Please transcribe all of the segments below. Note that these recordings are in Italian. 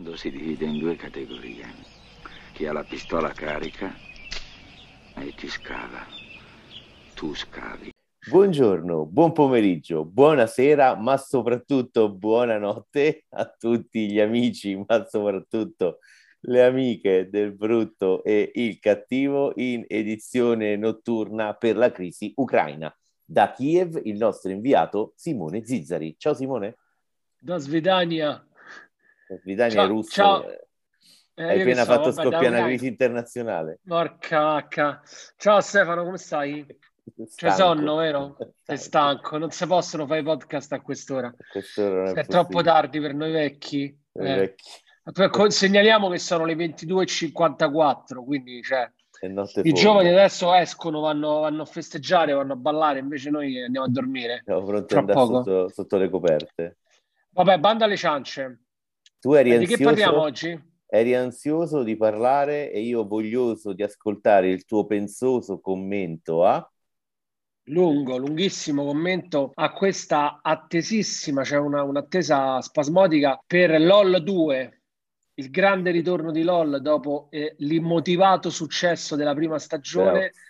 mondo si divide in due categorie. Chi ha la pistola carica e chi scava. Tu scavi. Buongiorno, buon pomeriggio, buonasera, ma soprattutto buonanotte a tutti gli amici, ma soprattutto le amiche del brutto e il cattivo in edizione notturna per la crisi ucraina. Da Kiev il nostro inviato Simone Zizzari. Ciao Simone. Da Svedania. Ciao, russo. Ciao. Eh, Hai appena so, fatto vabbè, scoppiare una crisi internazionale. Porca vacca. Ciao Stefano, come stai? C'è sonno, vero? Stanco. Sei stanco, non si possono fare i podcast a quest'ora. A quest'ora è, è troppo tardi per noi vecchi. Eh. vecchi. Segnaliamo che sono le 22.54, quindi cioè, i giovani adesso escono, vanno, vanno, a festeggiare, vanno a ballare, invece noi andiamo a dormire. Siamo pronti ad andare sotto, sotto, le coperte. Vabbè, banda alle ciance. Tu eri ansioso, di che parliamo oggi? Eri ansioso di parlare e io voglioso di ascoltare il tuo pensoso commento a lungo, lunghissimo commento a questa attesissima, cioè una, un'attesa spasmodica per LOL 2, il grande ritorno di LOL dopo eh, l'immotivato successo della prima stagione. Bravo.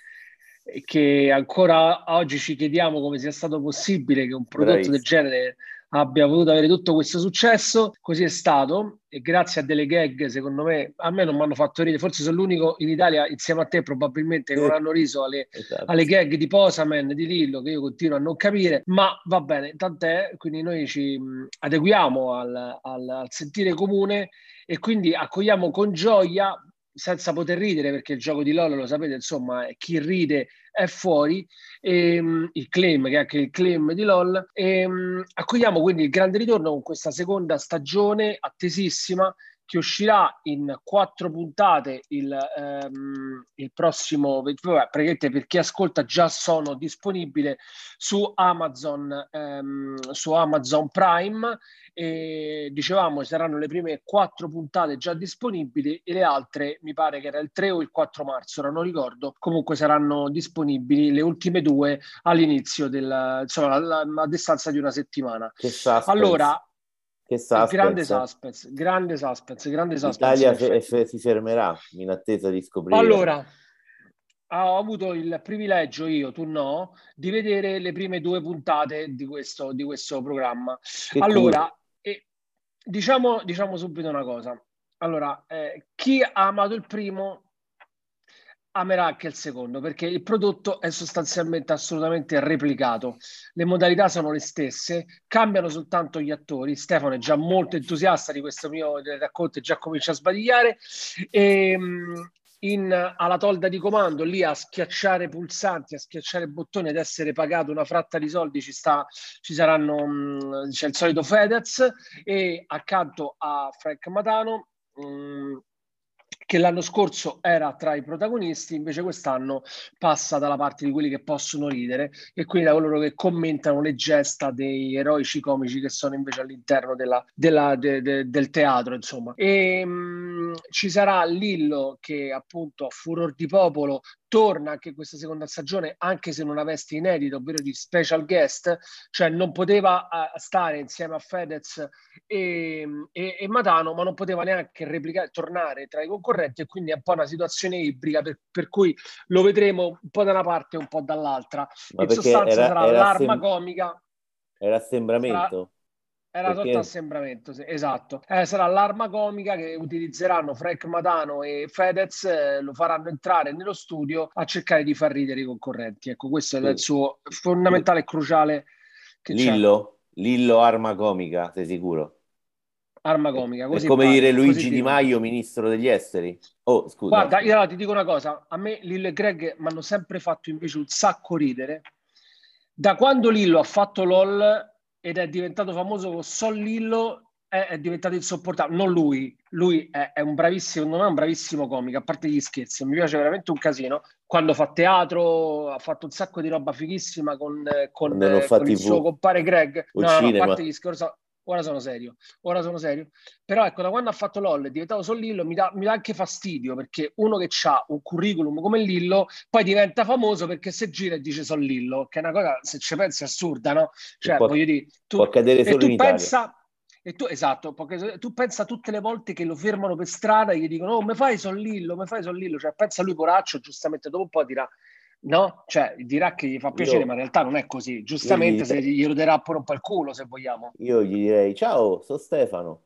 Che ancora oggi ci chiediamo come sia stato possibile che un prodotto Bravissimo. del genere abbia potuto avere tutto questo successo. Così è stato e grazie a delle gag, secondo me, a me non mi hanno fatto ridere. Forse sono l'unico in Italia, insieme a te probabilmente, che non hanno riso alle, esatto. alle gag di Posaman, di Lillo, che io continuo a non capire, ma va bene, tant'è. Quindi noi ci mh, adeguiamo al, al, al sentire comune e quindi accogliamo con gioia senza poter ridere perché il gioco di LOL lo sapete insomma chi ride è fuori e, um, il claim che è anche il claim di LOL e um, accogliamo quindi il grande ritorno con questa seconda stagione attesissima che uscirà in quattro puntate il, um, il prossimo praticamente per chi ascolta già sono disponibili su Amazon su Amazon Prime e dicevamo saranno le prime quattro puntate già disponibili e le altre mi pare che era il 3 o il 4 marzo, ora non ricordo, comunque saranno disponibili le ultime due all'inizio del, insomma, a distanza di una settimana. Allora, che suspense. grande suspense, grande suspense, grande suspense. L'Italia si fermerà in attesa di scoprire. Allora, ho avuto il privilegio io, tu no, di vedere le prime due puntate di questo, di questo programma. Che allora, Diciamo, diciamo subito una cosa. Allora, eh, chi ha amato il primo amerà anche il secondo perché il prodotto è sostanzialmente assolutamente replicato. Le modalità sono le stesse, cambiano soltanto gli attori. Stefano è già molto entusiasta di questo mio racconto e già comincia a sbadigliare. E, ehm, in, alla tolda di comando, lì a schiacciare pulsanti, a schiacciare bottoni ed essere pagato una fratta di soldi, ci, sta, ci saranno, mh, c'è il solito Fedez e accanto a Frank Matano mh, che l'anno scorso era tra i protagonisti, invece quest'anno passa dalla parte di quelli che possono ridere e quindi da coloro che commentano le gesta dei eroici comici che sono invece all'interno della, della, de, de, del teatro, insomma. E mh, mm, ci sarà Lillo che appunto a furor di popolo torna anche questa seconda stagione, anche se non a veste inedito, ovvero di special guest, cioè non poteva uh, stare insieme a Fedez e, e, e, Matano, ma non poteva neanche replicare, tornare tra i concorrenti e quindi è un po' una situazione ibrica per, per cui lo vedremo un po' da una parte e un po' dall'altra. Ma In sostanza era, sarà era l'arma sem- comica. Era assembramento. Sarà, era Perché... tutto assembramento, sì, esatto. Eh, sarà l'arma comica che utilizzeranno Frank Matano e Fedez, eh, lo faranno entrare nello studio a cercare di far ridere i concorrenti. Ecco, questo sì. è il suo fondamentale e cruciale. Che Lillo, c'è. Lillo arma comica, sei sicuro? Arma comica. Così è come pare, dire Luigi Di Maio, ministro degli esteri. Oh, scusa. Guarda, io ti dico una cosa, a me Lillo e Greg mi hanno sempre fatto invece un sacco ridere. Da quando Lillo ha fatto LOL ed è diventato famoso con Sol Lillo, è, è diventato insopportabile. Non lui, lui è, è, un bravissimo, non è un bravissimo comico, a parte gli scherzi, mi piace veramente un casino. Quando fa teatro ha fatto un sacco di roba fighissima con, con, eh, con il suo compare Greg. No, no, no, a parte gli scherzi, ora sono serio, ora sono serio. Però ecco, da quando ha fatto LOL è diventato solo Lillo, mi dà, mi dà anche fastidio perché uno che ha un curriculum come Lillo poi diventa famoso perché se gira e dice solo Lillo, che è una cosa, se ci pensi, assurda, no? Cioè, può, voglio dire, tu, può accadere solo tu in pensa, E tu, esatto, tu pensa tutte le volte che lo fermano per strada e gli dicono, oh, mi fai Sollillo, mi fai Sollillo, cioè pensa lui poraccio, giustamente dopo un po' dirà, no? Cioè dirà che gli fa piacere, io, ma in realtà non è così, giustamente se gli roderà pure un po' il culo, se vogliamo. Io gli direi, ciao, sono Stefano.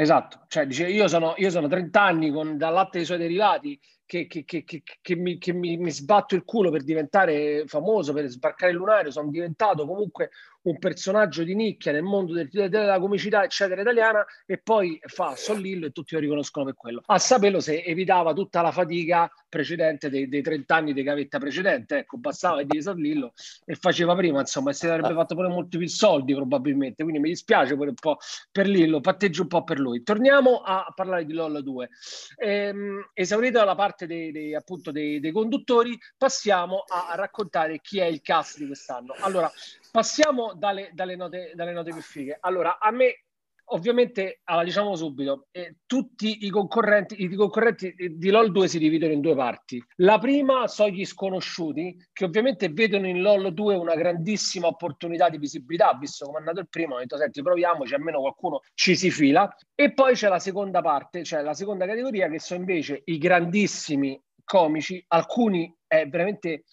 Esatto, cioè dice, io sono, io sono 30 anni con, dal latte dei suoi derivati, che, che, che, che mi, mi, mi, sbatto il culo per diventare famoso, per sbarcare il lunario, sono diventato comunque un personaggio di nicchia nel mondo del, della comicità, eccetera, italiana, e poi fa Sollillo e tutti lo riconoscono per quello. A saperlo se evitava tutta la fatica precedente dei, dei 30 anni di gavetta precedente, ecco, bastava dire Sollillo e faceva prima, insomma, e si sarebbe fatto pure molti più soldi probabilmente, quindi mi dispiace pure un po' per Lillo, patteggio un po' per lui. Torniamo a parlare di LOL 2. Ehm, esaurita la parte dei, dei appunto dei, dei conduttori, passiamo a raccontare chi è il cast di quest'anno. Allora, passiamo dalle, dalle, note, dalle note più fighe. Allora, a me ovviamente, allora, diciamo subito, eh, tutti i concorrenti, i concorrenti di LOL 2 si dividono in due parti. La prima sono gli sconosciuti, che ovviamente vedono in LOL 2 una grandissima opportunità di visibilità, visto come è andato il primo, hanno detto, senti, proviamoci, almeno qualcuno ci si fila. E poi c'è la seconda parte, cioè la seconda categoria, che sono invece i grandissimi comici, alcuni è veramente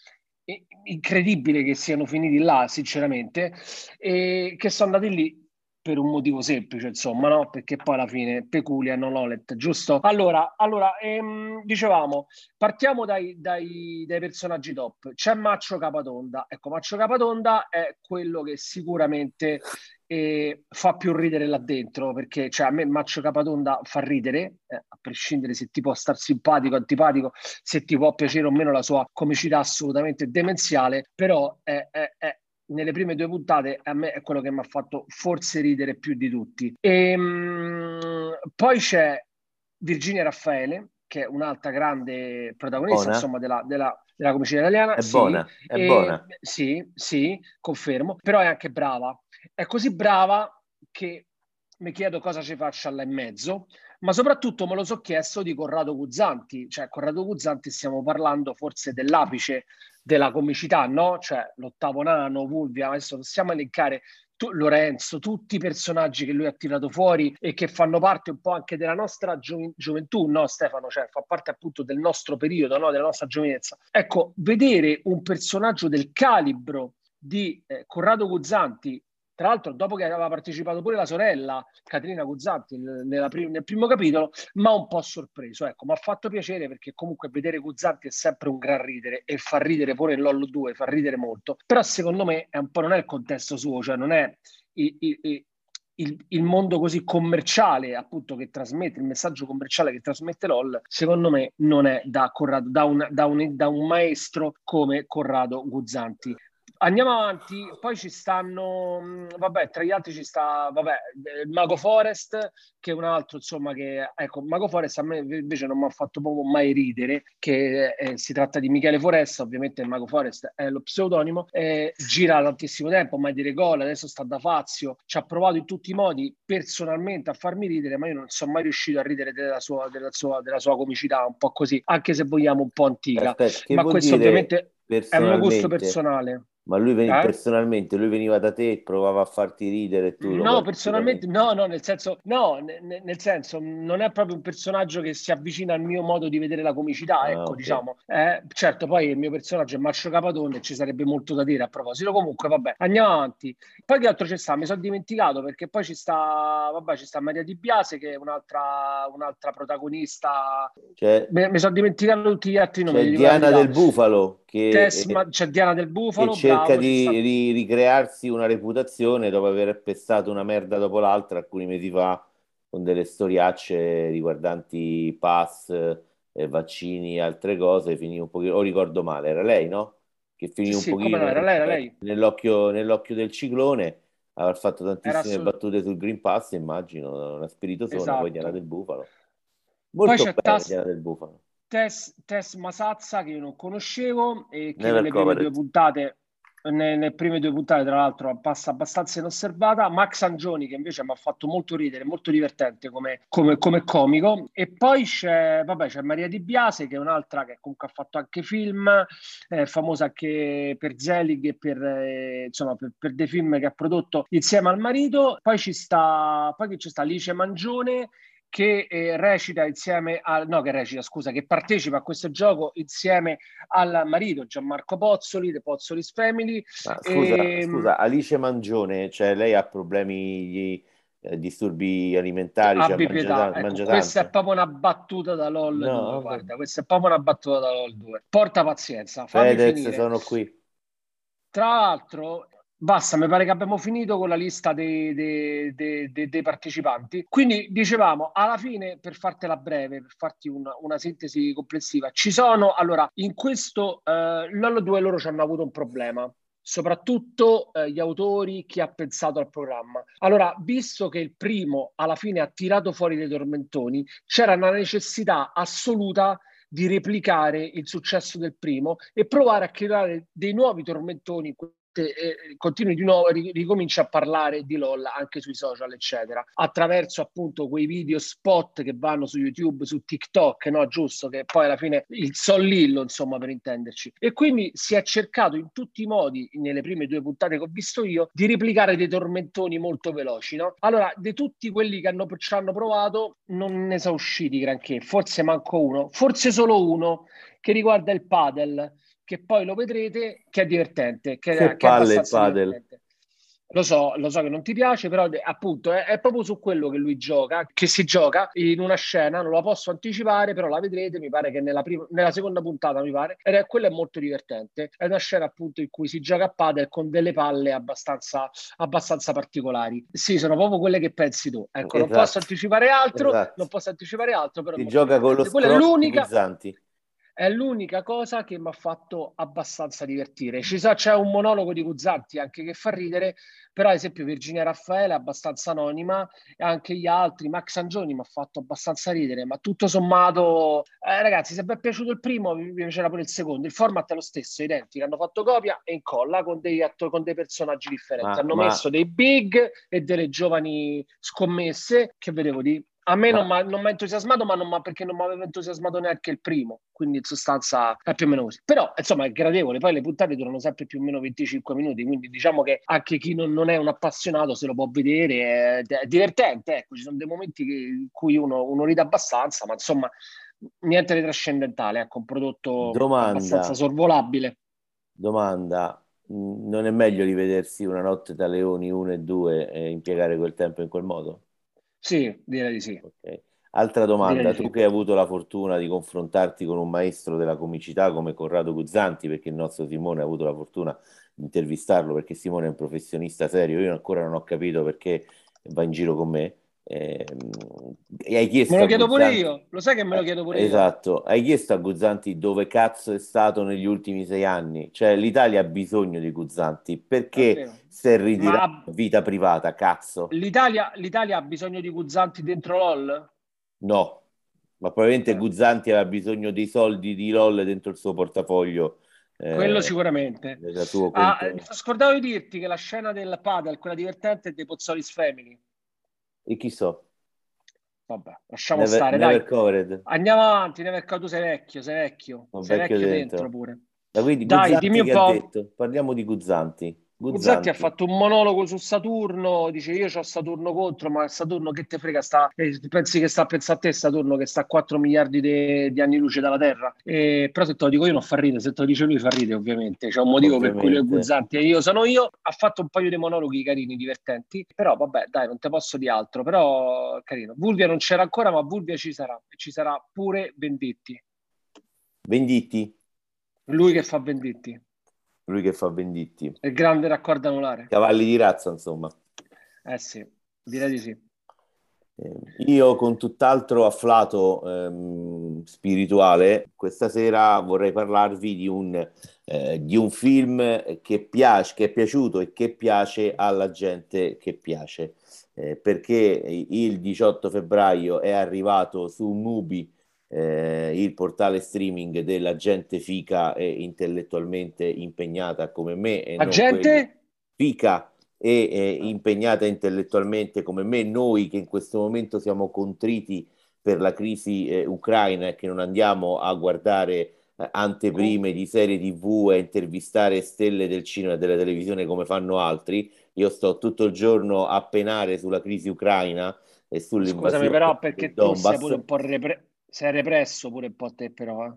incredibile che siano finiti là, sinceramente, e che sono andati lì per un motivo semplice, insomma, no? Perché poi alla fine Peculia non Lolet, giusto? Allora, allora ehm, dicevamo, partiamo dai, dai, dai, personaggi top. C'è Maccio Capatonda. Ecco, Maccio Capatonda è quello che sicuramente eh, fa più ridere là dentro, perché cioè, a me Maccio Capatonda fa ridere, eh, a prescindere se ti può star simpatico, antipatico, se ti può piacere o meno la sua comicità assolutamente demenziale, però è, è, è nelle prime due puntate a me è quello che mi ha fatto forse ridere più di tutti. E, ehm, mh, poi c'è Virginia Raffaele, che è un'altra grande protagonista buona. insomma, della, della, della, comicità italiana. È sì, buona, è e, buona. Sì, sì, confermo, però è anche brava. È così brava che mi chiedo cosa ci faccia là in mezzo, ma soprattutto me lo so chiesto di Corrado Guzzanti, cioè Corrado Guzzanti stiamo parlando forse dell'apice della comicità, no? Cioè l'ottavo nano, Vulvia, adesso possiamo elencare tu, Lorenzo, tutti i personaggi che lui ha tirato fuori e che fanno parte un po' anche della nostra gio- gioventù, no Stefano? Cioè fa parte appunto del nostro periodo, no? della nostra giovinezza. Ecco, vedere un personaggio del calibro di eh, Corrado Guzzanti tra l'altro, dopo che aveva partecipato pure la sorella Caterina Guzzanti nel, prim- nel primo capitolo, ma un po' sorpreso. Ecco, mi ha fatto piacere perché comunque vedere Guzzanti è sempre un gran ridere e fa ridere pure in LOL 2, fa ridere molto. Però secondo me è un po' non è il contesto suo, cioè non è il, il, il, il, mondo così commerciale, appunto, che trasmette il messaggio commerciale che trasmette LOL, secondo me non è da, Corrado, da, un, da, un, da un maestro come Corrado Guzzanti. Andiamo avanti, poi ci stanno, mm, vabbè, tra gli altri ci sta, vabbè, il Mago Forest, che è un altro, insomma, che, ecco, Mago Forest a me invece non mi ha fatto proprio mai ridere, che eh, si tratta di Michele Foresta, ovviamente il Mago Forest è lo pseudonimo, eh, gira tantissimo tempo, mai dire gol, adesso sta da Fazio, ci ha provato in tutti i modi personalmente a farmi ridere, ma io non sono mai riuscito a ridere della sua, della sua, della sua comicità, un po' così, anche se vogliamo un po' antica. Aspetta, ma questo ovviamente è un gusto personale. Ma lui veniva eh? personalmente, lui veniva da te, provava a farti ridere tu. No, personalmente, no, no, nel senso, no, n- nel senso, non è proprio un personaggio che si avvicina al mio modo di vedere la comicità, ah, ecco, okay. diciamo. Eh, certo, poi il mio personaggio è Marcio Capatone, ci sarebbe molto da dire a proposito. Comunque, vabbè, andiamo avanti. Poi che altro ci sta? Mi sono dimenticato perché poi ci sta, vabbè, ci sta Maria Di Biase che è un'altra, un'altra protagonista. Cioè, mi, mi sono dimenticato tutti gli altri nomi. C'è Diana del Bufalo che Tess, è, c'è Diana del Bufalo cerca bravo, di sta... ricrearsi una reputazione dopo aver pestato una merda dopo l'altra alcuni mesi fa con delle storiacce riguardanti pass, eh, vaccini e altre cose. Finì un pochino, o ricordo male, era lei, no? Che finì sì, un sì, pochino no, era lei, era lei. Nell'occhio, nell'occhio del ciclone. Aveva fatto tantissime su... battute sul Green Pass, immagino, una spiritosona, esatto. poi Diana del Bufalo. Molto bella tas... Diana del Bufalo. Tess, Tess Masazza che io non conoscevo e che Never nelle prime due puntate nelle prime due puntate, tra l'altro, passa abbastanza inosservata. Max Angioni, che invece mi ha fatto molto ridere, molto divertente come, come, come comico. E poi c'è, vabbè, c'è Maria Di Biase, che è un'altra che comunque ha fatto anche film, è famosa anche per Zelig e per, eh, insomma, per, per, dei film che ha prodotto insieme al marito. Poi ci sta, poi ci sta Alice Mangione che eh, recita insieme al no che recita scusa che partecipa a questo gioco insieme al marito Gianmarco Pozzoli The Pozzoli's Family. Ma, scusa, e... Ehm, scusa Alice Mangione cioè lei ha problemi di eh, disturbi alimentari cioè mangia, ecco, mangia questa è proprio una battuta da LOL no, 2, guarda questa è proprio una battuta da LOL 2 porta pazienza Fedez sono qui. Tra l'altro Basta, mi pare che abbiamo finito con la lista dei, dei, dei, dei, partecipanti. Quindi dicevamo, alla fine, per fartela breve, per farti una, una sintesi complessiva, ci sono, allora, in questo, eh, loro due loro ci hanno avuto un problema soprattutto eh, gli autori, chi ha pensato al programma. Allora, visto che il primo alla fine ha tirato fuori dei tormentoni, c'era una necessità assoluta di replicare il successo del primo e provare a creare dei nuovi tormentoni eh, continui di nuovo, ricomincia a parlare di LOL anche sui social, eccetera, attraverso appunto quei video spot che vanno su YouTube, su TikTok, no? Giusto, che poi alla fine il sollillo, insomma, per intenderci. E quindi si è cercato in tutti i modi, nelle prime due puntate che ho visto io, di replicare dei tormentoni molto veloci, no? Allora, di tutti quelli che hanno, ci hanno provato, non ne sono usciti granché, forse manco uno, forse solo uno che riguarda il padel che poi lo vedrete, che è divertente. Che, che, che palle il padel. Lo so, lo so che non ti piace, però appunto è, è, proprio su quello che lui gioca, che si gioca in una scena, non la posso anticipare, però la vedrete, mi pare che nella, prima, nella seconda puntata, mi pare, ed è, quello è molto divertente. È una scena appunto in cui si gioca a padel con delle palle abbastanza, abbastanza particolari. Sì, sono proprio quelle che pensi tu. Ecco, esatto. non posso anticipare altro, esatto. non posso anticipare altro, però... Si gioca con lo quella è l'unica... Pizzanti è l'unica cosa che mi ha fatto abbastanza divertire. Ci sa, c'è un monologo di Guzzanti anche che fa ridere, però ad esempio Virginia Raffaele è abbastanza anonima e anche gli altri, Max Angioni mi ha fatto abbastanza ridere, ma tutto sommato, eh, ragazzi, se vi è piaciuto il primo, vi piacerà pure il secondo. Il format è lo stesso, identico, hanno fatto copia e incolla con dei, con dei personaggi differenti. Ma, hanno ma... messo dei big e delle giovani scommesse che vedevo di a me non mi ha entusiasmato, ma, non perché non mi aveva entusiasmato neanche il primo, quindi in sostanza è più o meno così. Però insomma è gradevole, poi le puntate durano sempre più o meno 25 minuti, quindi diciamo che anche chi non, non è un appassionato se lo può vedere, è, è divertente, ecco, ci sono dei momenti che, in cui uno, uno ride abbastanza, ma insomma niente di trascendentale, ecco, un prodotto Domanda. abbastanza sorvolabile. Domanda, non è meglio rivedersi una notte da leoni 1 e 2 e impiegare quel tempo in quel modo? Sì, direi di sì. Okay. Altra domanda, tu che hai avuto la fortuna di confrontarti con un maestro della comicità come Corrado Guzzanti, perché il nostro Simone ha avuto la fortuna di intervistarlo, perché Simone è un professionista serio, io ancora non ho capito perché va in giro con me. Eh, hai chiesto me lo chiedo Guzzanti... pure io, lo sai che me lo chiedo pure esatto. io. Esatto, hai chiesto a Guzzanti dove cazzo è stato negli ultimi sei anni? Cioè l'Italia ha bisogno di Guzzanti, perché si è ritirato Ma... vita privata, cazzo? L'Italia, L'Italia ha bisogno di Guzzanti dentro LOL? No, ma probabilmente eh. Guzzanti aveva bisogno dei soldi di LOL dentro il suo portafoglio. Eh, Quello sicuramente. Ah, scordavo di dirti che la scena del padel, quella divertente, è dei Pozzolis Family. E chi so? Vabbè, lasciamo never, stare, never dai. Covered. Andiamo avanti, Never tu sei vecchio, sei vecchio. Sei vecchio, vecchio dentro. dentro pure. Da quindi dai, dimmi un po'. Parliamo di Guzzanti. Guzzanti ha fatto un monologo su Saturno, dice io ho Saturno contro, ma Saturno che te frega, sta, eh, pensi che sta a pensare a te Saturno che sta a 4 miliardi de, di anni luce dalla Terra? E, però se te lo dico io non fa ridere, se te lo dice lui fa ridere ovviamente, c'è un motivo ovviamente. per cui lui è Guzzanti e io sono io, ha fatto un paio di monologhi carini, divertenti, però vabbè dai non te posso di altro, però carino. Vulvia non c'era ancora ma Vulvia ci sarà, ci sarà pure Venditti. Venditti? Lui che fa Venditti lui che fa Venditti. Il grande raccordo anulare. Cavalli di razza, insomma. Eh sì, direi di sì. Eh, io con tutt'altro afflato ehm, spirituale, questa sera vorrei parlarvi di un, eh, di un film che, piace, che è piaciuto e che piace alla gente che piace, eh, perché il 18 febbraio è arrivato su Mubi eh, il portale streaming della gente fica e intellettualmente impegnata come me. E La gente? Fica e eh, impegnata intellettualmente come me, noi che in questo momento siamo contriti per la crisi eh, ucraina e che non andiamo a guardare eh, anteprime di serie tv e intervistare stelle del cinema e della televisione come fanno altri. Io sto tutto il giorno a penare sulla crisi ucraina e sull'invasione. Scusami, però, perché tu sei pure un po' repre- sei represso pure un po' te, però. Eh.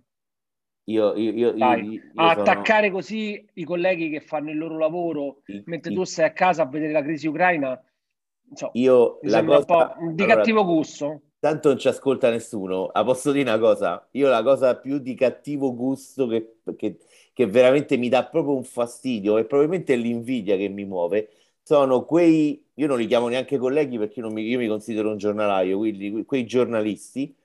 Io, io, io, io attaccare sono... così i colleghi che fanno il loro lavoro I, mentre i... tu stai a casa a vedere la crisi ucraina, insomma, io la cosa... un po' di allora, cattivo gusto. Tanto non ci ascolta nessuno. Ah, posso dire una cosa? Io la cosa più di cattivo gusto che, che, che veramente mi dà proprio un fastidio e probabilmente è l'invidia che mi muove sono quei, io non li chiamo neanche colleghi perché mi, io mi considero un giornalaio, quindi quei giornalisti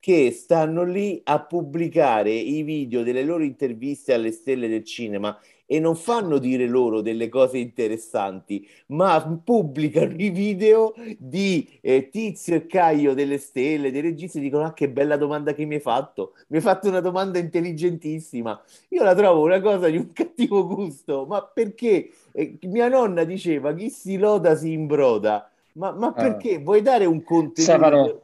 che stanno lì a pubblicare i video delle loro interviste alle stelle del cinema e non fanno dire loro delle cose interessanti, ma pubblicano i video di eh, Tizio e Caio delle stelle, dei registi, e dicono: Ah, che bella domanda che mi hai fatto! Mi hai fatto una domanda intelligentissima. Io la trovo una cosa di un cattivo gusto, ma perché? Eh, mia nonna diceva: Chi si loda si imbroda. Ma, ma ah. perché? Uh, Vuoi dare un contenuto? Stefano,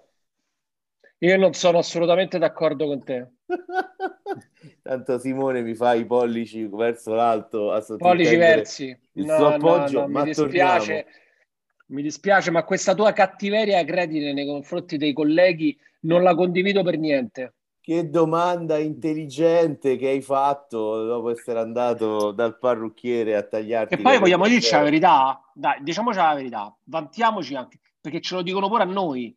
io non sono assolutamente d'accordo con te. Tanto Simone mi fa i pollici verso l'alto a pollici versi. Il no, suo appoggio, no, no, ma mi dispiace, mi dispiace, ma questa tua cattiveria credine nei confronti dei colleghi non la condivido per niente. Che domanda intelligente che hai fatto dopo essere andato dal parrucchiere a tagliarti. E poi vogliamo dirci la verità? Dai, diciamoci la verità, vantiamoci anche, perché ce lo dicono pure a noi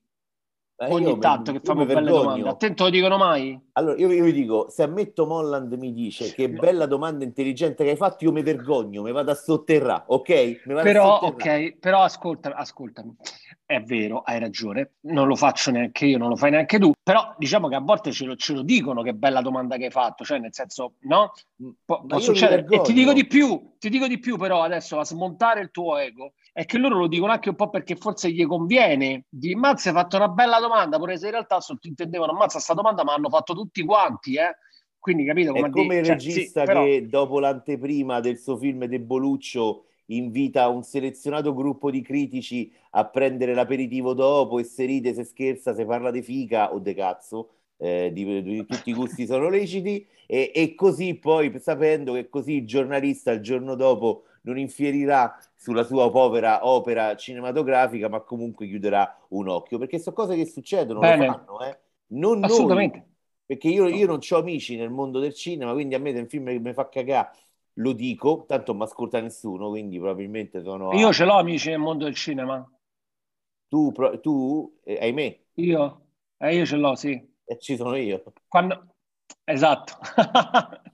eh, ogni tanto che fanno belle domande. Attento, lo dicono mai? Allora, io, io vi dico, se ammetto Molland mi dice che bella domanda intelligente che hai fatto, io mi vergogno, mi vado a sotterrare, ok? Però, ok, però ascolta, ascoltami, è vero, hai ragione, non lo faccio neanche io, non lo fai neanche tu, però diciamo che a volte ce lo, ce lo dicono che bella domanda che hai fatto, cioè nel senso, no? Pu- può succedere. E ti dico di più, ti dico di più però adesso a smontare il tuo ego, è che loro lo dicono anche un po' perché forse gli conviene. Di Mazza hai fatto una bella domanda, pure se in realtà sottintendevano Mazza sta domanda, ma hanno fatto tutti quanti, eh? Quindi capito come È come il cioè, regista sì, però... che dopo l'anteprima del suo film De Boluccio invita un selezionato gruppo di critici a prendere l'aperitivo dopo e se ride, se scherza, se parla di figa o de cazzo. Eh, di, di, tutti i gusti sono leciti e, e così poi sapendo che così il giornalista il giorno dopo non infierirà sulla sua povera opera cinematografica, ma comunque chiuderà un occhio, perché sono cose che succedono, Bene. lo fanno, eh? non Assolutamente. Noi, perché io, io non ho amici nel mondo del cinema, quindi a me del film che mi fa cagare lo dico, tanto non mi ascolta nessuno, quindi probabilmente sono... Io a... ce l'ho amici nel mondo del cinema. Tu, tu eh, ahimè. Io? Eh, io ce l'ho, sì. E eh, ci sono io. Quando... Esatto.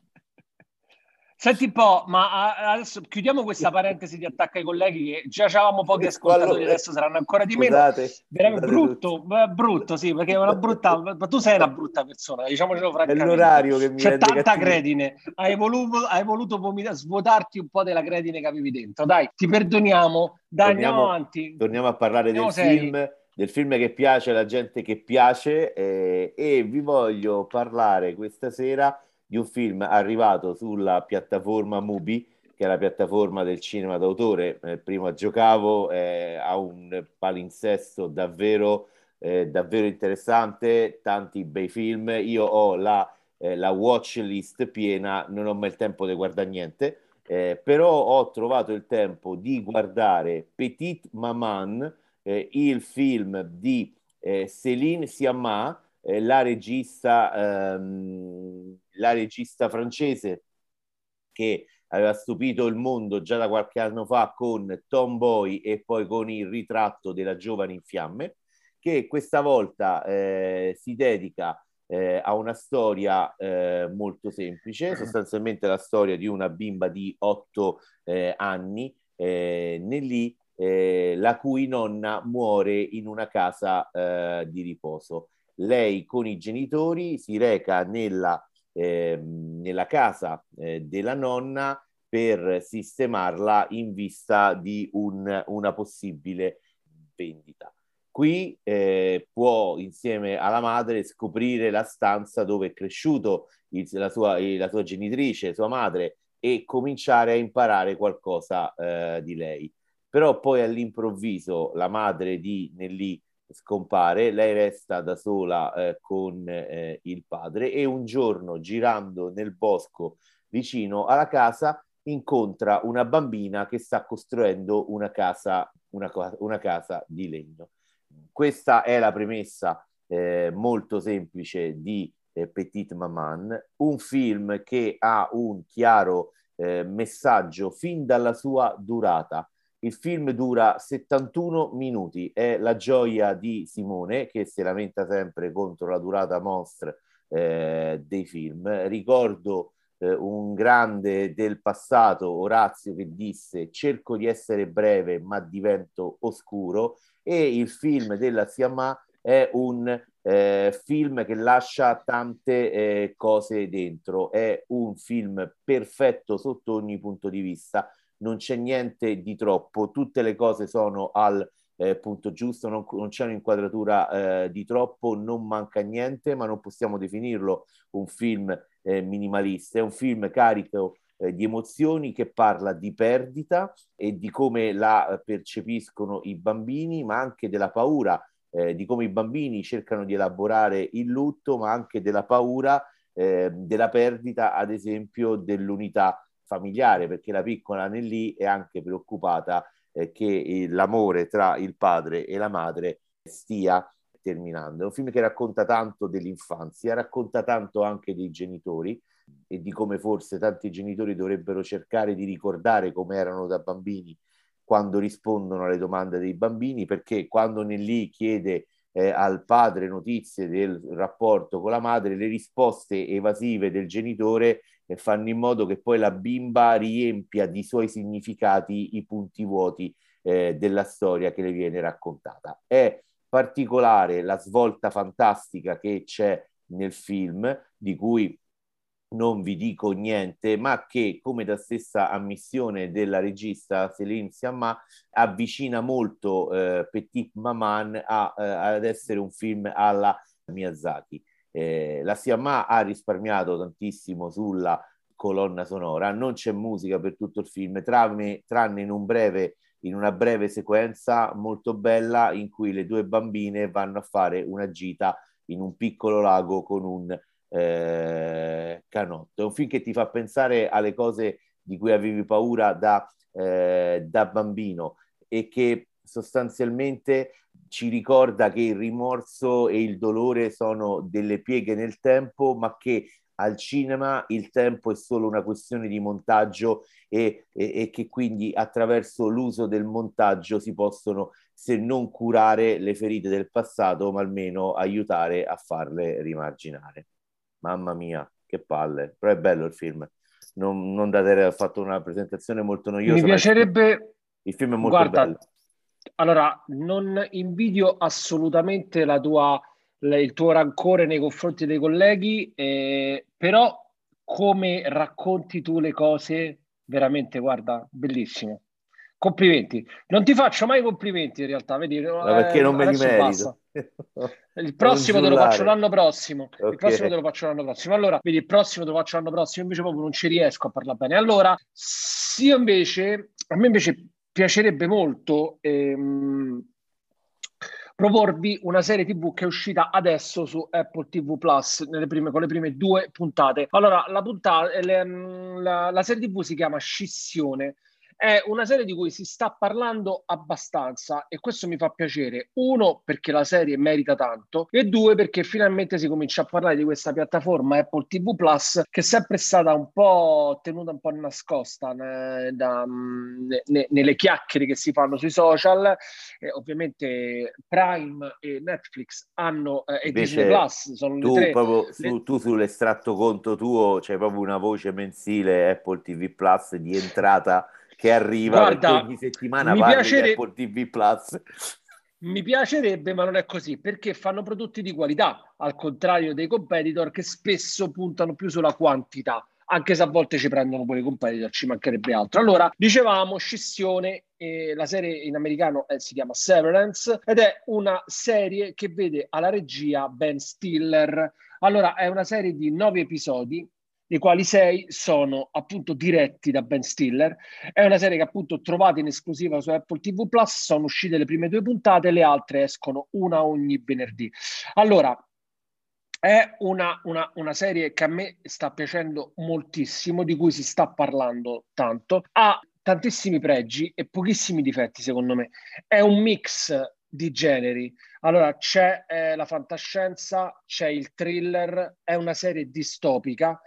Senti un po', ma adesso chiudiamo questa parentesi di attacco ai colleghi che già avevamo pochi ascoltatori, adesso saranno ancora di meno. Scusate, Veramente brutto, beh, brutto, sì, perché è una brutta, ma tu sei una brutta persona, diciamocelo francamente. È l'orario che mi C'è tanta cattivo. credine, hai voluto, hai voluto vomita, svuotarti un po' della credine che avevi dentro. Dai, ti perdoniamo, dai, torniamo, andiamo avanti. Torniamo a parlare andiamo del seri. film del film che piace alla gente che piace eh, e vi voglio parlare questa sera di un film arrivato sulla piattaforma Mubi, che è la piattaforma del cinema d'autore. Eh, prima giocavo, eh, ha un palinsesto davvero, eh, davvero interessante, tanti bei film. Io ho la, eh, la watch list piena, non ho mai il tempo di guardare niente, eh, però ho trovato il tempo di guardare Petit Maman, eh, il film di Céline Sciamma, la regista ehm, la regista francese che aveva stupito il mondo già da qualche anno fa con Tomboy e poi con il ritratto della giovane in fiamme, che questa volta eh, si dedica eh, a una storia eh, molto semplice, sostanzialmente la storia di una bimba di otto eh, anni, eh, Nelly, eh, la cui nonna muore in una casa di riposo. Lei con i genitori si reca nella eh, nella casa eh, della nonna per sistemarla in vista di un, una possibile vendita. Qui eh, può, insieme alla madre, scoprire la stanza dove è cresciuto il, la, sua, la, sua, genitrice, sua madre, e cominciare a imparare qualcosa eh, di lei. Però poi all'improvviso la madre di Nelly scompare, lei resta da sola eh, con eh, il padre e un giorno girando nel bosco vicino alla casa incontra una bambina che sta costruendo una casa, una, una casa di legno. Questa è la premessa eh, molto semplice di eh, Petit Maman, un film che ha un chiaro eh, messaggio fin dalla sua durata. Il film dura 71 minuti, è la gioia di Simone che si lamenta sempre contro la durata mostra eh, dei film. Ricordo eh, un grande del passato, Orazio, che disse cerco di essere breve ma divento oscuro e il film della Siamà è un eh, film che lascia tante eh, cose dentro, è un film perfetto sotto ogni punto di vista, non c'è niente di troppo, tutte le cose sono al eh, punto giusto, non, non c'è un'inquadratura eh, di troppo, non manca niente, ma non possiamo definirlo un film eh, minimalista, è un film carico eh, di emozioni che parla di perdita e di come la percepiscono i bambini, ma anche della paura, eh, di come i bambini cercano di elaborare il lutto, ma anche della paura eh, della perdita, ad esempio, dell'unità familiare, perché la piccola Nelly è anche preoccupata eh, che l'amore tra il padre e la madre stia terminando. È un film che racconta tanto dell'infanzia, racconta tanto anche dei genitori e di come forse tanti genitori dovrebbero cercare di ricordare come erano da bambini quando rispondono alle domande dei bambini, perché quando Nelly chiede eh, al padre notizie del rapporto con la madre, le risposte evasive del genitore eh, fanno in modo che poi la bimba riempia di suoi significati i punti vuoti eh, della storia che le viene raccontata. È particolare la svolta fantastica che c'è nel film, di cui non vi dico niente, ma che, come da stessa ammissione della regista Céline Sciamma, avvicina molto eh, Petit Maman a, eh, ad essere un film alla Miyazaki. Eh, la Sciamma ha risparmiato tantissimo sulla colonna sonora, non c'è musica per tutto il film, tranne, tranne in un breve in una breve sequenza molto bella in cui le due bambine vanno a fare una gita in un piccolo lago con un eh, canotto. È un film che ti fa pensare alle cose di cui avevi paura da, eh, da bambino e che sostanzialmente ci ricorda che il rimorso e il dolore sono delle pieghe nel tempo, ma che al cinema il tempo è solo una questione di montaggio e, e, e, che quindi attraverso l'uso del montaggio si possono, se non curare le ferite del passato, ma almeno aiutare a farle rimarginare. Mamma mia, che palle, però è bello il film. Non, non da te, ho fatto una presentazione molto noiosa. Mi piacerebbe... Il film è molto Guarda, bello. Allora, non invidio assolutamente la tua il tuo rancore nei confronti dei colleghi, eh, però come racconti tu le cose, veramente, guarda, bellissimo. Complimenti. Non ti faccio mai complimenti in realtà, vedi? Ma perché non me li merito. Il prossimo te lo faccio l'anno prossimo. Okay. Il prossimo te lo faccio l'anno prossimo. Allora, vedi, il prossimo te lo faccio l'anno prossimo, invece proprio non ci riesco a parlare bene. Allora, sì, invece, a me invece piacerebbe molto ehm, proporvi una serie TV che è uscita adesso su Apple TV Plus prime, con le prime due puntate. Allora, la, puntata, le, la, la serie TV si chiama Scissione è una serie di cui si sta parlando abbastanza e questo mi fa piacere. Uno, perché la serie merita tanto e due, perché finalmente si comincia a parlare di questa piattaforma Apple TV Plus che è sempre stata un po' tenuta un po' nascosta ne, da, ne, nelle chiacchiere che si fanno sui social. E ovviamente Prime e Netflix hanno eh, e Disney Plus sono tu, le tre. Proprio, su, tu sull'estratto conto tuo c'è proprio una voce mensile Apple TV Plus di entrata che arriva Guarda, ogni settimana mi piacere... Apple TV Plus. Mi piacerebbe, ma non è così, perché fanno prodotti di qualità, al contrario dei competitor che spesso puntano più sulla quantità, anche se a volte ci prendono pure i competitor, ci mancherebbe altro. Allora, dicevamo, scissione, la serie in americano eh, si chiama Severance ed è una serie che vede alla regia Ben Stiller. Allora, è una serie di nove episodi dei quali sei sono appunto diretti da Ben Stiller. È una serie che appunto trovate in esclusiva su Apple TV Plus, sono uscite le prime due puntate, le altre escono una ogni venerdì. Allora, è una, una, una, serie che a me sta piacendo moltissimo, di cui si sta parlando tanto. Ha tantissimi pregi e pochissimi difetti, secondo me. È un mix di generi. Allora, c'è eh, la fantascienza, c'è il thriller, è una serie distopica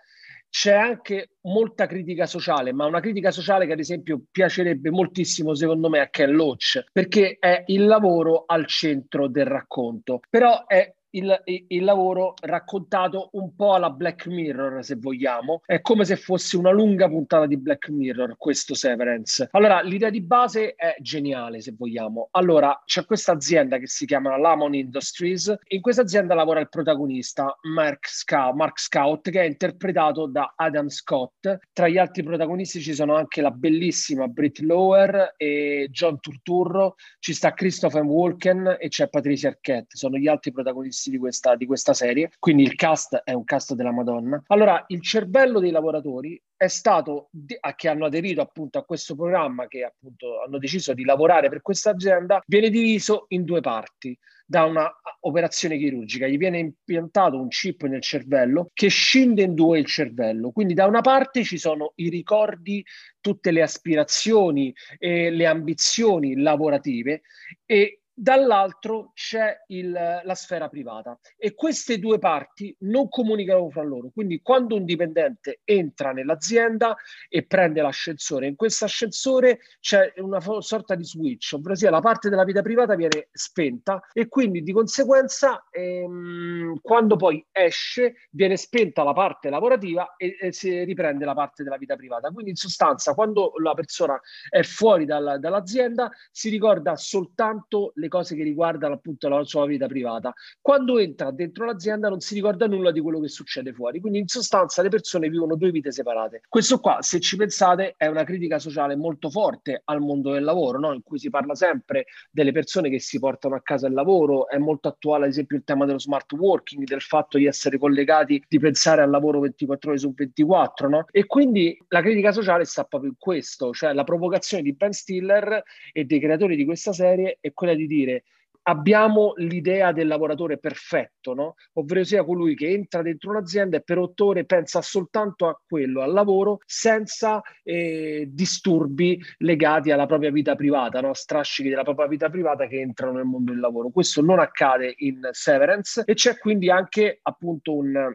c'è anche molta critica sociale, ma una critica sociale che ad esempio piacerebbe moltissimo secondo me a Ken Loach, perché è il lavoro al centro del racconto, però è il, il, lavoro raccontato un po' alla Black Mirror, se vogliamo. È come se fosse una lunga puntata di Black Mirror, questo Severance. Allora, l'idea di base è geniale, se vogliamo. Allora, c'è questa azienda che si chiama Lamon Industries. In questa azienda lavora il protagonista Mark Scout, Mark Scout, che è interpretato da Adam Scott. Tra gli altri protagonisti ci sono anche la bellissima Britt Lower e John Turturro, ci sta Christopher Walken e c'è Patricia Arquette. Sono gli altri protagonisti protagonisti di questa, di questa serie, quindi il cast è un cast della Madonna. Allora, il cervello dei lavoratori è stato, a che hanno aderito appunto a questo programma, che appunto hanno deciso di lavorare per questa azienda, viene diviso in due parti da una operazione chirurgica, gli viene impiantato un chip nel cervello che scinde in due il cervello. Quindi da una parte ci sono i ricordi, tutte le aspirazioni e le ambizioni lavorative e dall'altro c'è il, la sfera privata e queste due parti non comunicano fra loro. Quindi quando un dipendente entra nell'azienda e prende l'ascensore, in questo ascensore c'è una sorta di switch, ovvero sia la parte della vita privata viene spenta e quindi di conseguenza ehm, quando poi esce viene spenta la parte lavorativa e, e, si riprende la parte della vita privata. Quindi in sostanza quando la persona è fuori dalla, dall'azienda si ricorda soltanto le cose che riguardano appunto la sua vita privata. Quando entra dentro l'azienda non si ricorda nulla di quello che succede fuori, quindi in sostanza le persone vivono due vite separate. Questo qua, se ci pensate, è una critica sociale molto forte al mondo del lavoro, no? in cui si parla sempre delle persone che si portano a casa il lavoro, è molto attuale ad esempio il tema dello smart working, del fatto di essere collegati, di pensare al lavoro 24 ore su 24, no? E quindi la critica sociale sta proprio in questo, cioè la provocazione di Ben Stiller e dei creatori di questa serie è quella di dire dire abbiamo l'idea del lavoratore perfetto, no? ovvero sia colui che entra dentro un'azienda e per otto ore pensa soltanto a quello, al lavoro, senza eh, disturbi legati alla propria vita privata, no? strascichi della propria vita privata che entrano nel mondo del lavoro. Questo non accade in Severance e c'è quindi anche appunto un,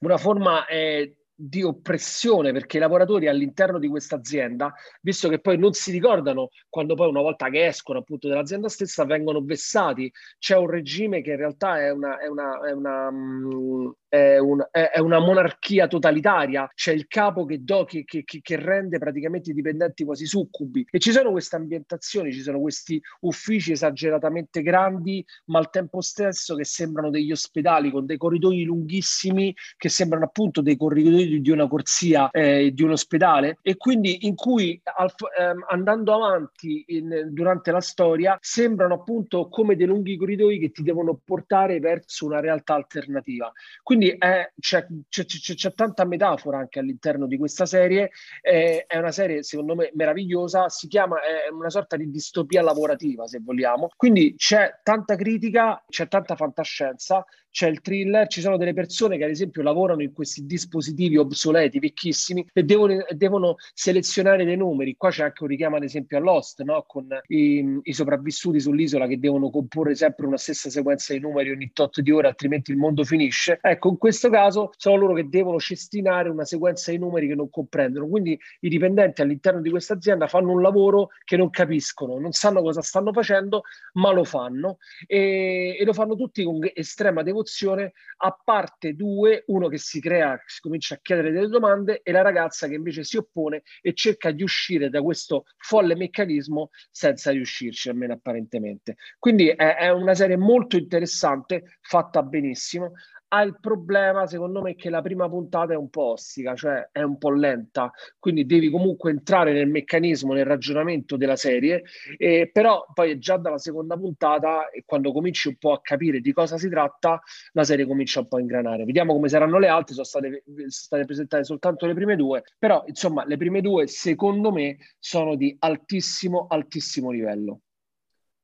una forma... Eh, di oppressione perché i lavoratori all'interno di questa azienda, visto che poi non si ricordano quando poi una volta che escono appunto dall'azienda stessa vengono vessati, c'è un regime che in realtà è una, è una, è una, mm, è, un, è, una monarchia totalitaria, c'è il capo che, do, che, che, che, rende praticamente i dipendenti quasi succubi. E ci sono queste ambientazioni, ci sono questi uffici esageratamente grandi, ma al tempo stesso che sembrano degli ospedali con dei corridoi lunghissimi che sembrano appunto dei corridoi di una corsia eh, di un ospedale. E quindi in cui al, ehm, andando avanti in, durante la storia sembrano appunto come dei lunghi corridoi che ti devono portare verso una realtà alternativa. Quindi quindi è, c'è, c'è, c'è, c'è, tanta metafora anche all'interno di questa serie, è, è, una serie secondo me meravigliosa, si chiama, è una sorta di distopia lavorativa se vogliamo, quindi c'è tanta critica, c'è tanta fantascienza, c'è il thriller, ci sono delle persone che ad esempio lavorano in questi dispositivi obsoleti, vecchissimi, e devono, devono selezionare dei numeri. Qua c'è anche un richiamo ad esempio all'host, no? con i, i, sopravvissuti sull'isola che devono comporre sempre una stessa sequenza di numeri ogni tot di ore, altrimenti il mondo finisce. Ecco, in questo caso sono loro che devono cestinare una sequenza di numeri che non comprendono. Quindi i dipendenti all'interno di questa azienda fanno un lavoro che non capiscono, non sanno cosa stanno facendo, ma lo fanno e, e lo fanno tutti con estrema devozione a parte due, uno che si crea, si comincia a chiedere delle domande e la ragazza che invece si oppone e cerca di uscire da questo folle meccanismo senza riuscirci, almeno apparentemente. Quindi è, è una serie molto interessante, fatta benissimo, ha il problema, secondo me, che la prima puntata è un po' ostica, cioè è un po' lenta, quindi devi comunque entrare nel meccanismo, nel ragionamento della serie, eh, però poi già dalla seconda puntata, e quando cominci un po' a capire di cosa si tratta, la serie comincia un po' a ingranare. Vediamo come saranno le altre, sono state, sono state presentate soltanto le prime due, però insomma le prime due secondo me sono di altissimo, altissimo livello.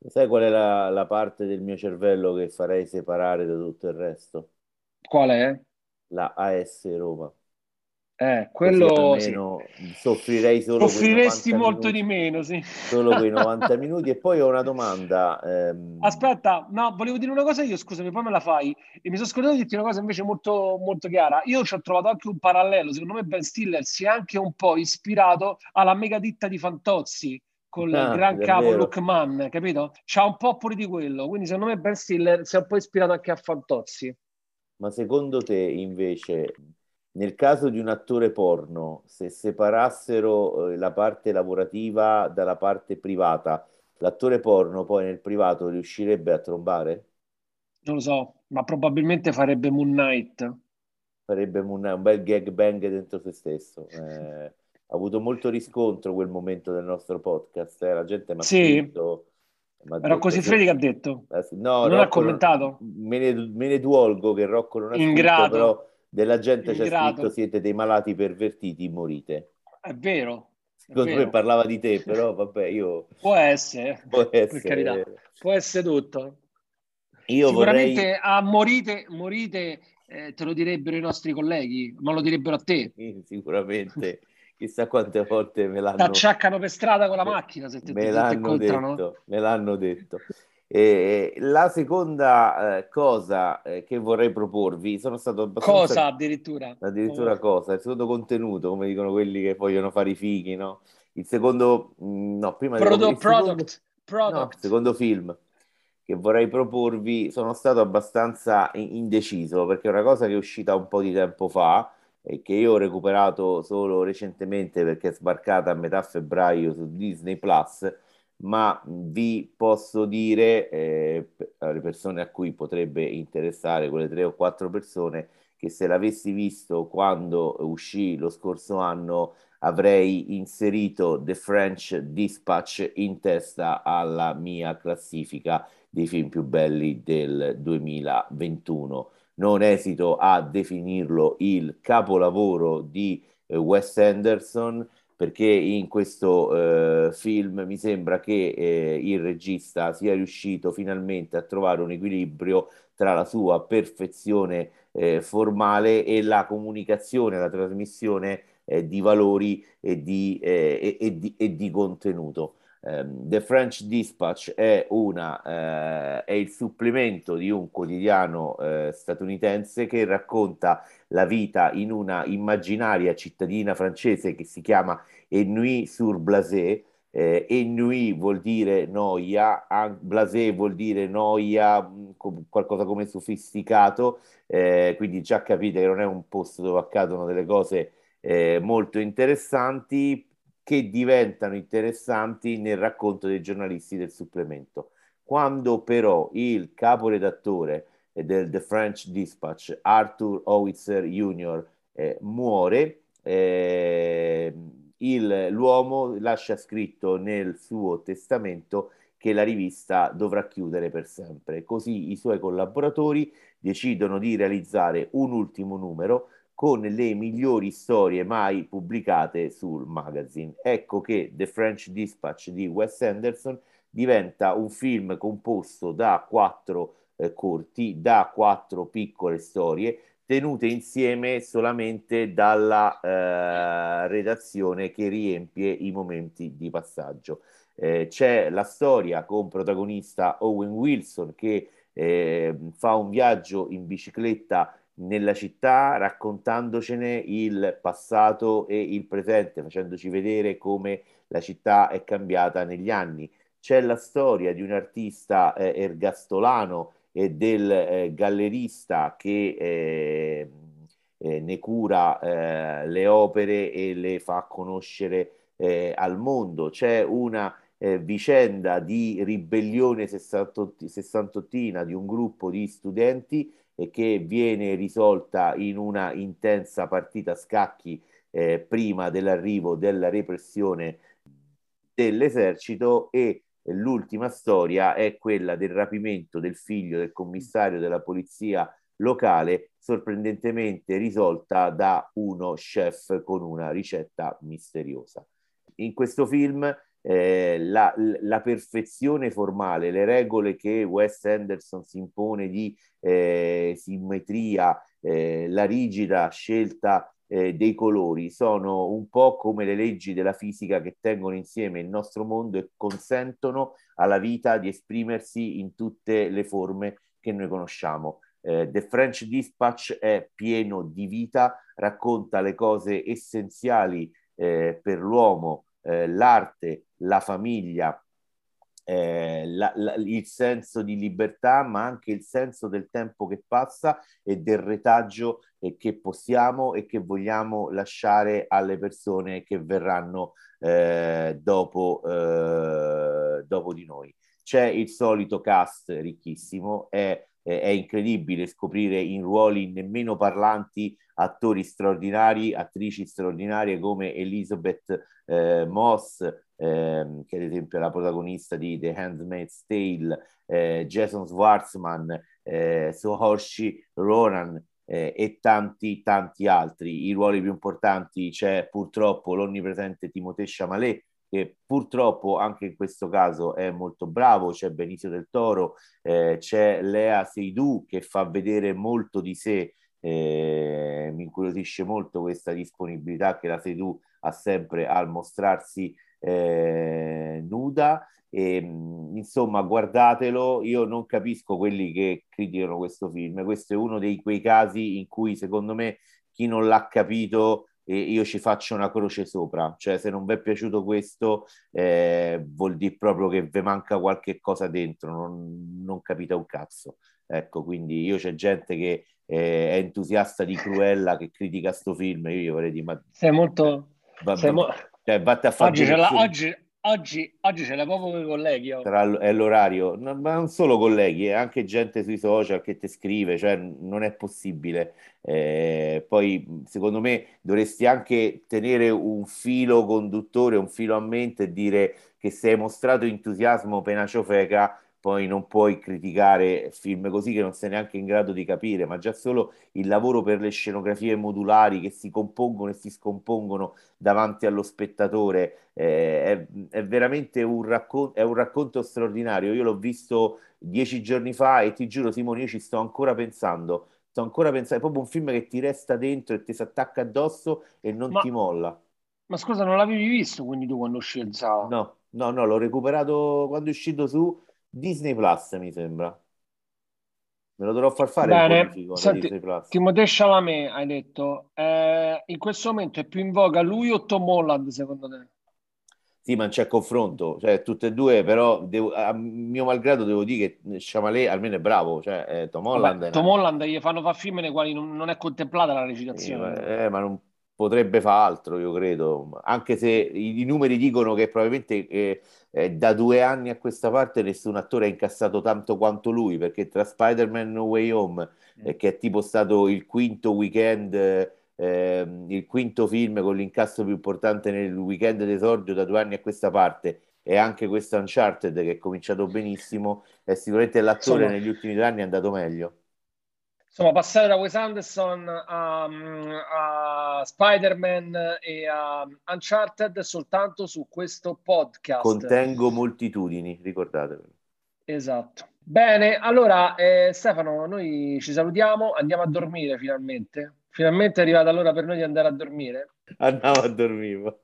Sai qual è la, la parte del mio cervello che farei separare da tutto il resto? Qual è? La AS Roma. Eh, quello sì. soffrirei solo Soffriresti molto minuti, di meno, sì. Solo quei 90 minuti. E poi ho una domanda. Ehm... Aspetta, no, volevo dire una cosa io, scusami, poi me la fai. E mi sono scordato di dirti una cosa invece molto, molto chiara. Io ci ho trovato anche un parallelo. Secondo me Ben Stiller si è anche un po' ispirato alla mega ditta di Fantozzi con ah, il gran capo Luke Mann, capito? C'ha un po' pure di quello, quindi secondo me Ben Stiller si è un po' ispirato anche a Fantozzi. Ma secondo te invece, nel caso di un attore porno, se separassero eh, la parte lavorativa dalla parte privata, l'attore porno poi nel privato riuscirebbe a trombare? Non lo so, ma probabilmente farebbe Moon Knight. Farebbe Moon Knight, un bel gag bang dentro se stesso. Eh ha avuto molto riscontro quel momento del nostro podcast. Eh? La gente mi ha sì. scritto. Era così Freddi che ha detto. Eh, no, non Rocco ha commentato. Me ne, me ne duolgo che Rocco non ha scritto, però della gente c'è scritto siete dei malati pervertiti, morite. È vero. Secondo me parlava di te, però vabbè, io... Può essere, può essere, per carità. Può essere tutto. Io Sicuramente vorrei... a morite, morite eh, te lo direbbero i nostri colleghi, ma lo direbbero a te. Sicuramente chissà quante volte me l'hanno... T'acciaccano per strada con la macchina se te, me, l'hanno detto, me l'hanno detto. E la seconda eh, cosa eh, che vorrei proporvi, sono stato abbastanza... Cosa addirittura? Addirittura oh. cosa? Il secondo contenuto, come dicono quelli che vogliono fare i fighi, no? Il secondo... Mm, no, prima Prodo, di... product, product. No, secondo film che vorrei proporvi, sono stato abbastanza indeciso perché è una cosa che è uscita un po' di tempo fa, e che io ho recuperato solo recentemente perché è sbarcata a metà febbraio su Disney Plus, ma vi posso dire eh, alle persone a cui potrebbe interessare, quelle tre o quattro persone, che se l'avessi visto quando uscì lo scorso anno avrei inserito The French Dispatch in testa alla mia classifica dei film più belli del 2021 non esito a definirlo il capolavoro di eh, Wes Anderson perché in questo eh, film mi sembra che eh, il regista sia riuscito finalmente a trovare un equilibrio tra la sua perfezione eh, formale e la comunicazione, la trasmissione eh, di valori e di, eh, e, e, di, e di contenuto. Um, The French Dispatch è, una, uh, è, il supplemento di un quotidiano uh, statunitense che racconta la vita in una immaginaria cittadina francese che si chiama Ennui-sur-Blasé. Eh, Ennui vuol dire noia, blasé vuol dire noia, mm, qualcosa come sofisticato, eh, quindi già capite che non è un posto dove accadono delle cose eh, molto interessanti, che diventano interessanti nel racconto dei giornalisti del supplemento. Quando però il caporedattore del The French Dispatch, Arthur Howitzer Jr., eh, muore, eh, il, l'uomo lascia scritto nel suo testamento che la rivista dovrà chiudere per sempre. Così i suoi collaboratori decidono di realizzare un ultimo numero con le migliori storie mai pubblicate sul magazine. Ecco che The French Dispatch di Wes Anderson diventa un film composto da quattro eh, corti, da quattro piccole storie tenute insieme solamente dalla eh, redazione che riempie i momenti di passaggio. Eh, c'è la storia con protagonista Owen Wilson che eh, fa un viaggio in bicicletta nella città raccontandocene il passato e il presente, facendoci vedere come la città è cambiata negli anni. C'è la storia di un artista eh, ergastolano e del eh, gallerista che eh, eh ne cura eh, le opere e le fa conoscere eh, al mondo. C'è una vicenda di ribellione sessantottina di un gruppo di studenti che viene risolta in una intensa partita a scacchi eh, prima dell'arrivo della repressione dell'esercito e l'ultima storia è quella del rapimento del figlio del commissario della polizia locale, sorprendentemente risolta da uno chef con una ricetta misteriosa. In questo film eh, la, la, perfezione formale, le regole che Wes Anderson si impone di eh, simmetria, eh, la rigida scelta eh, dei colori sono un po' come le leggi della fisica che tengono insieme il nostro mondo e consentono alla vita di esprimersi in tutte le forme che noi conosciamo. Eh, The French Dispatch è pieno di vita, racconta le cose essenziali eh, per l'uomo, eh, l'arte, la famiglia, eh, la, la, il senso di libertà, ma anche il senso del tempo che passa e del retaggio eh, che possiamo e che vogliamo lasciare alle persone che verranno eh, dopo, eh, dopo di noi. C'è il solito cast ricchissimo, è, è incredibile scoprire in ruoli nemmeno parlanti attori straordinari, attrici straordinarie come Elizabeth eh, Moss, ehm, che ad esempio è la protagonista di The Handmaid's Tale, eh, Jason Schwartzman, eh, Sohorshi Ronan eh, e tanti tanti altri. I ruoli più importanti c'è purtroppo l'onnipresente Timothée Chalamet, che purtroppo anche in questo caso è molto bravo, c'è Benicio del Toro, eh, c'è Lea Seydoux che fa vedere molto di sé, eh, mi incuriosisce molto questa disponibilità che la Seydoux ha sempre al mostrarsi eh, nuda. E, insomma, guardatelo. Io non capisco quelli che criticano questo film. Questo è uno dei quei casi in cui, secondo me, chi non l'ha capito io ci faccio una croce sopra. Cioè, se non vi è piaciuto questo, eh, vuol dire proprio che vi manca qualche cosa dentro, non, non capite un cazzo. Ecco, quindi io c'è gente che eh, è entusiasta di Cruella che critica sto film. Io vorrei dire, ma sei molto. Va, sei mo- cioè, vatti a fare oggi, la, oggi, oggi, oggi ce l'ha proprio con i colleghi. Oh. Tra, è l'orario, ma non solo colleghi, è anche gente sui social che ti scrive, cioè non è possibile. Eh, poi, secondo me, dovresti anche tenere un filo conduttore, un filo a mente e dire che se hai mostrato entusiasmo pena ciofeca poi non puoi criticare film così che non sei neanche in grado di capire, ma già solo il lavoro per le scenografie modulari che si compongono e si scompongono davanti allo spettatore eh, è, è, veramente un, raccon- è un racconto straordinario. Io l'ho visto dieci giorni fa e ti giuro, Simone, io ci sto ancora pensando. Sto ancora pensando, è proprio un film che ti resta dentro e ti si attacca addosso e non ma, ti molla. Ma scusa, non l'avevi visto quindi tu quando uscì il Zao? No, no, no, l'ho recuperato quando è uscito su Disney Plus, mi sembra. Me lo dovrò far fare Bene, bonifico senti, Disney Plus. Timothée Chalamet, hai detto, eh, in questo momento è più in voga lui o Tom Holland, secondo te? Sì, ma non c'è confronto, cioè tutte e due, però devo, a mio malgrado devo dire che Chalamet almeno è bravo, cioè eh, Tom Holland... Vabbè, Tom Holland gli fanno fare film nei quali non, non è contemplata la recitazione. Sì, ma, eh, ma non potrebbe fare altro, io credo, anche se i, i numeri dicono che probabilmente eh, eh, da due anni a questa parte nessun attore ha incassato tanto quanto lui, perché tra Spider-Man No Way Home, mm. eh, che è tipo stato il quinto weekend, eh, il quinto film con l'incasso più importante nel weekend d'esordio da due anni a questa parte, e anche questo Uncharted che è cominciato benissimo, e sicuramente l'attore Insomma, negli ultimi due anni è andato meglio. Insomma, passare da Wes Anderson a, a Spider-Man e a Uncharted soltanto su questo podcast. Contengo moltitudini, ricordatevelo. Esatto. Bene, allora eh, Stefano, noi ci salutiamo, andiamo a dormire finalmente. Finalmente è arrivata l'ora per noi di andare a dormire. Andiamo a dormire.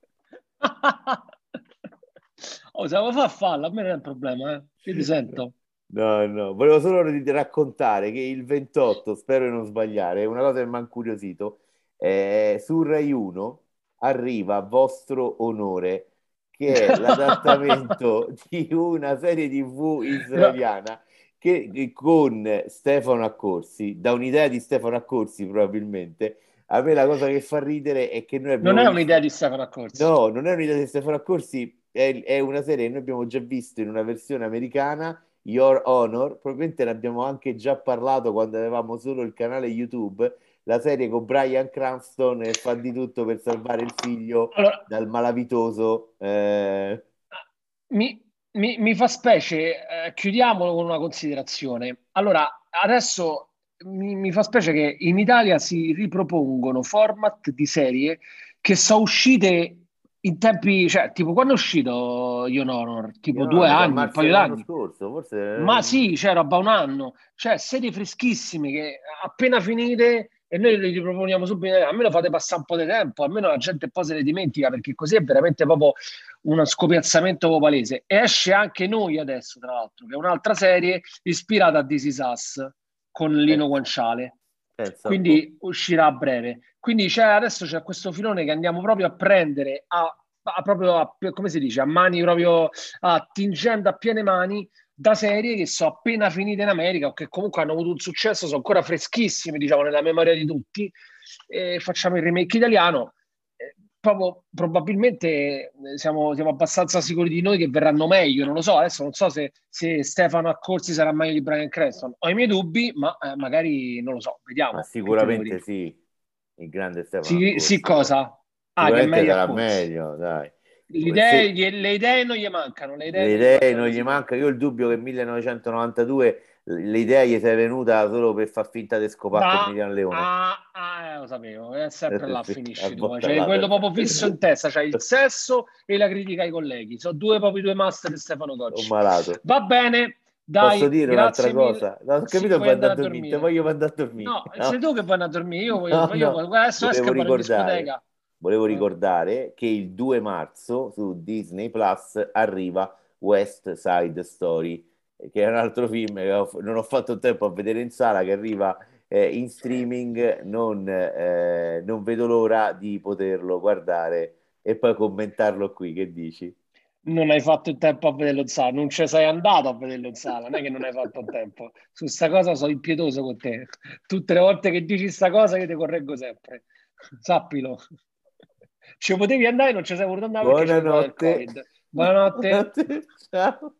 oh, se la fa farla, a me non è un problema, eh. Io ti sento. No, no, volevo solo raccontare che il 28, spero di non sbagliare, una cosa che mi ha incuriosito, eh, su Rai 1 arriva Vostro Onore, che è l'adattamento di una serie tv israeliana che con Stefano Accorsi, da un'idea di Stefano Accorsi probabilmente, a me la cosa che fa ridere è che noi abbiamo... Non è un'idea di Stefano Accorsi. No, non è un'idea di Stefano Accorsi, è, è una serie che noi abbiamo già visto in una versione americana Your Honor, probabilmente ne abbiamo anche già parlato quando avevamo solo il canale YouTube, la serie con Brian Cranston e fa di tutto per salvare il figlio allora, dal malavitoso. Eh... Mi, mi, mi, fa specie, eh, chiudiamolo con una considerazione. Allora, adesso mi, mi, fa specie che in Italia si ripropongono format di serie che sono uscite in tempi, cioè, tipo quando è uscito Ion Honor? Tipo Io due anni, un paio d'anni. Scorso, forse... Ma sì, c'è cioè, roba un anno. Cioè, serie freschissime che appena finite e noi li riproponiamo subito, almeno fate passare un po' di tempo, almeno la gente poi se ne dimentica perché così è veramente proprio uno scopiazzamento palese. E esce anche noi adesso, tra l'altro, che è un'altra serie ispirata a This Is Us con Lino eh. Guanciale. Penso. Quindi uscirà a breve. Quindi c'è, adesso c'è questo filone che andiamo proprio a prendere a, a proprio a, come si dice, a mani proprio attingendo a piene mani da serie che sono appena finite in America o che comunque hanno avuto un successo, sono ancora freschissime, diciamo, nella memoria di tutti. E facciamo il remake italiano. Proprio probabilmente eh, siamo, siamo, abbastanza sicuri di noi che verranno meglio. Non lo so, adesso non so se, se Stefano Accorsi sarà meglio di Brian Creston. Ho i miei dubbi, ma eh, magari non lo so, vediamo. Ma sicuramente sì. Il grande Stefano. Sì, sì cosa? Ah, che meglio sarà meglio, dai. Le idee, se... le idee, non gli mancano. Le idee, le idee non gli mancano. Io ho il dubbio che nel 1992 l'idea gli sia venuta solo per far finta di scopare con Emiliano Leone. Ah, ah, lo sapevo, è sempre là finisce. Cioè, quello proprio fisso in testa, cioè il sesso e la critica ai colleghi. Sono due proprio due master di Stefano Gocci. Va bene. Dai, Posso dire un'altra mille. cosa? Non ho capito sì, puoi andare a dormire. dormire. Voglio andare a dormire. No, no, sei tu che andare a dormire. Io voglio, no, voglio, no. adesso esco in discoteca volevo ricordare che il 2 marzo su Disney Plus arriva West Side Story, che è un altro film che ho, non ho fatto tempo a vedere in sala, che arriva eh, in streaming, non, eh, non vedo l'ora di poterlo guardare e poi commentarlo qui, che dici? non hai fatto il tempo a vederlo in sala, non ci sei andato a vederlo in sala, non è che non hai fatto il tempo. Su sta cosa sono impietoso con te. Tutte le volte che dici sta cosa io ti correggo sempre. Sappilo ci potevi andare non ci sei voluto andare Buonanotte. Buonanotte. Buonanotte. Ciao.